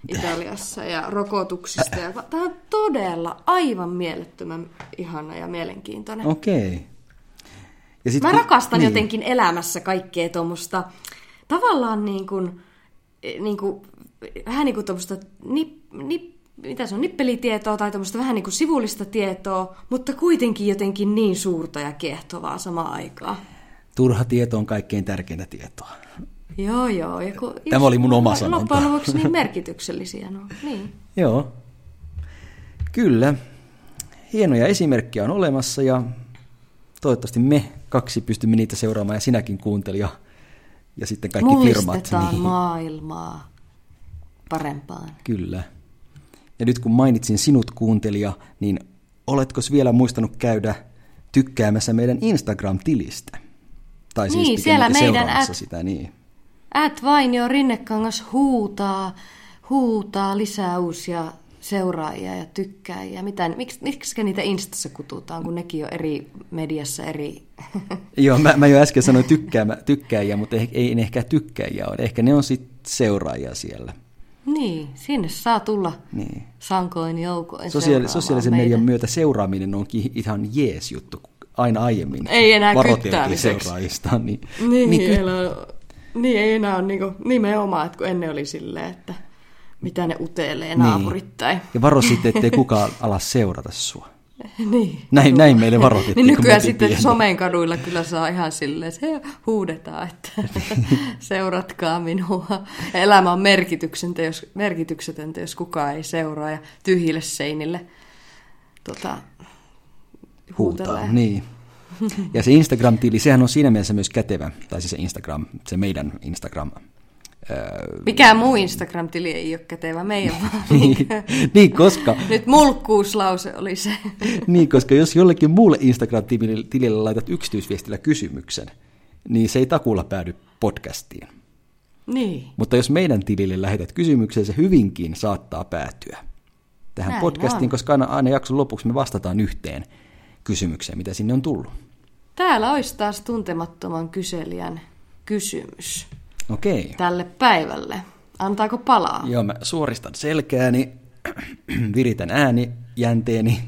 Italiassa ja rokotuksista. Ja, tämä on todella aivan mielettömän ihana ja mielenkiintoinen. Okei. Ja sit, Mä rakastan niin. jotenkin elämässä kaikkea tuommoista, tavallaan niin kuin, niin kuin, vähän niin kuin tuommoista nip, nip, mitä se on, nippelitietoa tai tuommoista vähän niin kuin sivullista tietoa, mutta kuitenkin jotenkin niin suurta ja kiehtovaa samaan aikaan. Turha tieto on kaikkein tärkeintä tietoa. Joo, joo. Ja kun, Tämä oli mun oma sanonta. Loppujen lopuksi niin merkityksellisiä. No. Niin. Joo. Kyllä. Hienoja esimerkkejä on olemassa ja toivottavasti me kaksi pystymme niitä seuraamaan ja sinäkin kuuntelija ja sitten kaikki firmat. Niin- maailmaa parempaan. Kyllä. Ja nyt kun mainitsin sinut kuuntelija, niin oletko vielä muistanut käydä tykkäämässä meidän Instagram-tilistä? Tai siis Niin, siellä pikemminkin meidän at- sitä, niin. Ät Vainio Rinnekangas huutaa, huutaa lisää uusia seuraajia ja tykkääjiä. Mitä, miksi, miksi niitä Instassa kututaan, kun nekin on eri mediassa eri... Joo, mä, mä jo äsken sanoin tykkäämä, tykkääjiä, mutta ei, ei ne ehkä tykkäjiä ole. Ehkä ne on sitten seuraajia siellä. niin, sinne saa tulla Niin. sankoin joukoin Sosiaali, sosiaalisen meitä. median myötä seuraaminen onkin ihan jees juttu. Aina aiemmin Ei enää seuraajista. Niin, Niin, niin niin, ky- elä, niin ei enää ole niinku, nimenomaan, että kun ennen oli silleen, että mitä ne utelee naapurit tai... Ja varo sitten, ettei kukaan ala seurata sua. Niin. Näin, näin meille varoitettiin. Niin nykyään sitten pieniä. somen kaduilla kyllä saa ihan silleen, se huudetaan, että seuratkaa minua. Elämä on merkityksetöntä jos, merkityksetöntä, jos kukaan ei seuraa ja tyhjille seinille tota, huutaa. huutelee. Niin. Ja se Instagram-tili, sehän on siinä mielessä myös kätevä, tai siis se Instagram, se meidän Instagram, Mikä muu Instagram-tili ei ole kätevä meidän vaan. niin, niin, koska... Nyt mulkkuuslause oli se. niin, koska jos jollekin muulle Instagram-tilille laitat yksityisviestillä kysymyksen, niin se ei takulla päädy podcastiin. Niin. Mutta jos meidän tilille lähetät kysymyksen, se hyvinkin saattaa päätyä tähän Näin podcastiin, on. koska aina, aina jakson lopuksi me vastataan yhteen kysymykseen, mitä sinne on tullut. Täällä olisi taas tuntemattoman kyselijän kysymys Okei. tälle päivälle. Antaako palaa? Joo, mä suoristan selkääni, viritän ääni, jänteeni.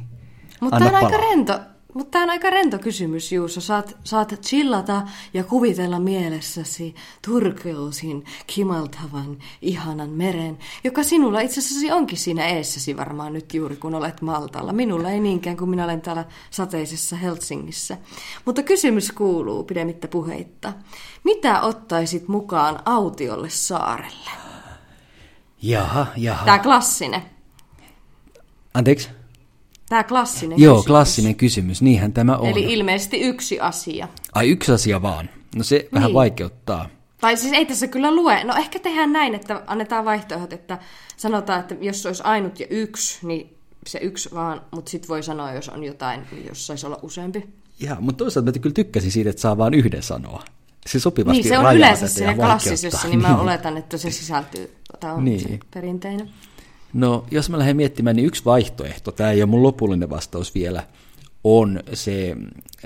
Mutta tämä on aika palaa. rento. Mutta tämä on aika rento kysymys, Juuso. Saat, saat chillata ja kuvitella mielessäsi turkeusin, kimaltavan, ihanan meren, joka sinulla itse asiassa onkin siinä eessäsi varmaan nyt juuri, kun olet Maltalla. Minulla ei niinkään, kun minä olen täällä sateisessa Helsingissä. Mutta kysymys kuuluu pidemmittä puheitta. Mitä ottaisit mukaan autiolle saarelle? Jaha, jaha. Tämä klassinen. Anteeksi? Tämä klassinen Joo, kysymys. klassinen kysymys. Niinhän tämä on. Eli ilmeisesti yksi asia. Ai yksi asia vaan. No se niin. vähän Niin. vaikeuttaa. Tai siis ei tässä kyllä lue. No ehkä tehdään näin, että annetaan vaihtoehdot, että sanotaan, että jos olisi ainut ja yksi, niin se yksi vaan, mutta sitten voi sanoa, jos on jotain, jos saisi olla useampi. Ja, mutta toisaalta mä kyllä tykkäsin siitä, että saa vain yhden sanoa. Se sopivasti Niin, se on yleensä siinä klassisessa, niin mä oletan, että se sisältyy, tämä on Niin. se perinteinen. No, jos mä lähden miettimään, niin yksi vaihtoehto, tämä ei ole mun lopullinen vastaus vielä, on se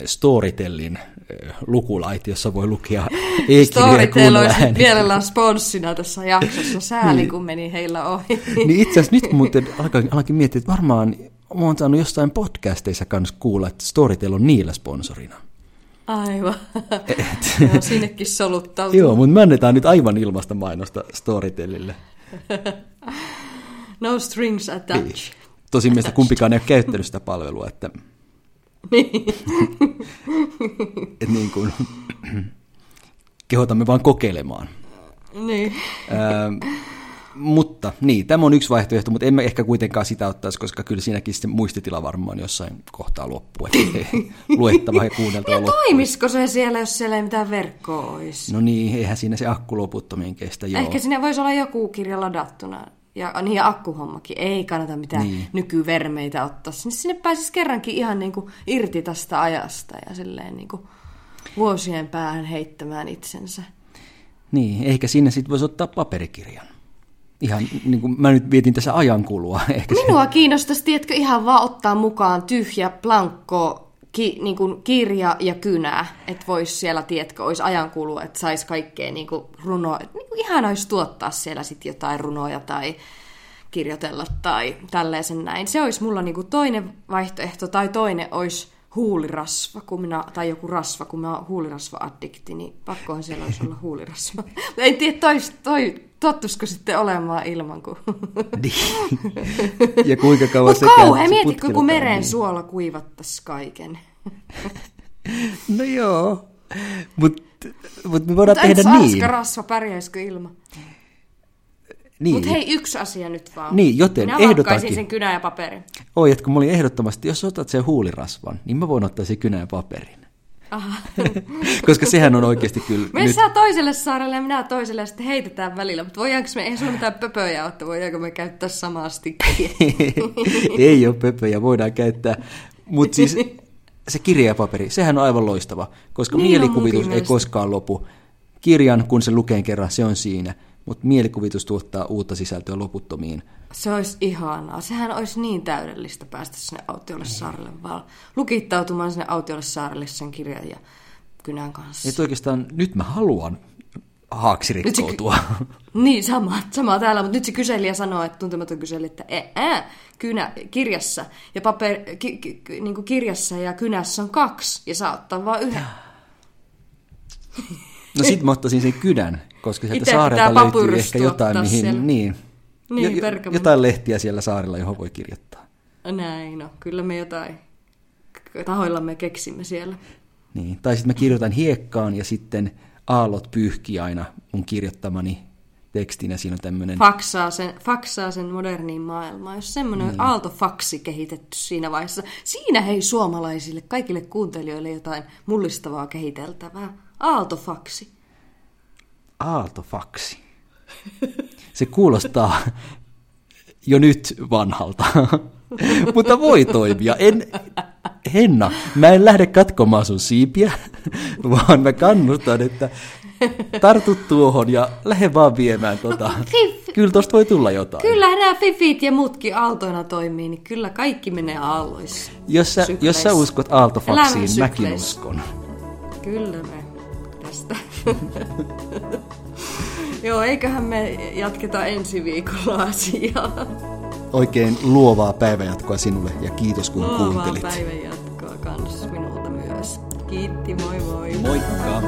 Storytellin äh, lukulaite, jossa voi lukea ja Storytel olisi mielellään sponssina tässä jaksossa. Sääli, kun meni heillä ohi. Niin itse asiassa nyt muuten alkaa, alkaa miettiä, että varmaan mä oon saanut jossain podcasteissa kanssa kuulla, että Storytel on niillä sponsorina. Aivan. Joo, sinnekin soluttautuu. Joo, mutta me annetaan nyt aivan ilmasta mainosta Storytellille. No strings attached. Tosin mielestä kumpikaan ei ole käyttänyt sitä palvelua, että, Niin. että niin kuin, kehotamme vaan kokeilemaan. niin. Ää, mutta niin, tämä on yksi vaihtoehto, mutta emme ehkä kuitenkaan sitä ottaisi, koska kyllä siinäkin sitten muistitila varmaan jossain kohtaa loppuu, että luettava ja kuunneltava Ja toimisiko se siellä, jos siellä ei mitään verkkoa olisi? No niin, eihän siinä se akku loputtomiin kestä, joo. Ehkä sinne voisi olla joku kirja ladattuna. Ja niin ja akkuhommakin. Ei kannata mitään Niin. nykyvermeitä ottaa. Sinne, sinne pääsisi kerrankin ihan niin kuin irti tästä ajasta ja silleen niin kuin vuosien päähän heittämään itsensä. Niin, eikä sinne sitten voisi ottaa paperikirjan. Ihan niin kuin mä nyt vietin tässä ajankulua. Ehkä se, Minua kiinnostaisi, tiedätkö, ihan vaan ottaa mukaan tyhjä, blankko, ki, niin kuin kirja ja kynä. Että voisi siellä, tiedätkö, olisi ajankulu, että saisi kaikkea niin kuin runoa. Niin kuin ihan olisi tuottaa siellä sitten jotain runoja tai kirjoitella tai tälleisen näin. Se olisi mulla niin kuin toinen vaihtoehto tai toinen olisi huulirasva, kun minä, tai joku rasva, kun mä oon huulirasva-addikti, niin pakkohan siellä olisi olla huulirasva. en tiedä, toi, toi, tottuisiko sitten olemaan ilman, kun... niin. ja kuinka kauan Mutta se kauhean, mietitkö, kun meren niin. suola kuivattaisi kaiken. No joo, mutta mut me voidaan Mutta tehdä niin. rasva, pärjäisikö ilma? Niin. Mutta hei, yksi asia nyt vaan. Niin, joten Minä ehdotankin. sen kynä ja paperin. Oi, että kun mä olin ehdottomasti, jos otat sen huulirasvan, niin mä voin ottaa sen kynän ja paperin. Aha. Koska sehän on oikeasti kyllä Me nyt... saa toiselle saarelle ja minä toiselle ja sitten heitetään välillä. Mutta voidaanko me, eihän sulla mitään pöpöjä ole, että voidaanko me käyttää samaa stikkiä? ei ole pöpöjä, voidaan käyttää. Mutta siis se kirja ja paperi, sehän on aivan loistava, koska Niin mielikuvitus ei koskaan lopu. Kirjan, kun se lukee kerran, se on siinä, mutta mielikuvitus tuottaa uutta sisältöä loputtomiin. Se olisi ihanaa. Sehän olisi niin täydellistä päästä sinne autiolle saarelle vaan lukittautumaan sinne autiolle saarelle sen kirjan ja kynän kanssa. Et oikeastaan nyt mä haluan haaksi rikkoutua. Niin, sama, sama täällä, mutta nyt se kyselijä sanoo, että tuntematon kyseli, että ää, kynä, kirjassa ja paper, ki, ki, ki, niin kuin kirjassa ja kynässä on kaksi ja saa ottaa vain yhden. No sit mä ottaisin sen kydän, koska sieltä Ite saarelta löytyy ehkä jotain, mihin, siellä. niin, Niin, jo- jotain lehtiä siellä saarella, johon voi kirjoittaa. Näin, no kyllä me jotain tahoillamme keksimme siellä. Niin. Tai sitten mä kirjoitan hiekkaan ja sitten aallot pyyhkii aina mun kirjoittamani tekstin ja siinä on tämmöinen... Faksaa sen, faksaa sen moderniin maailmaan. Jos semmoinen Niin. aaltofaksi kehitetty siinä vaiheessa, siinä hei suomalaisille, kaikille kuuntelijoille jotain mullistavaa kehiteltävää. Aaltofaksi. Aaltofaksi. Se kuulostaa jo nyt vanhalta, mutta voi toimia. En, Henna, mä en lähde katkomaan sun siipiä, vaan mä kannustan, että tartu tuohon ja lähde vaan viemään tota. Kyllä tosta voi tulla jotain. Kyllä nämä fifit ja muutkin aaltoina toimii, niin kyllä kaikki menee aalloissa. Jos sä, jos sä uskot aaltofaksiin, mäkin uskon. Kyllä me tästä. Joo, eiköhän me jatketa ensi viikolla asiaa. Oikein luovaa päivänjatkoa sinulle ja kiitos kun Luovaa kuuntelit. päivän jatkoa kans minulta myös. Kiitti, moi moi. Moikka!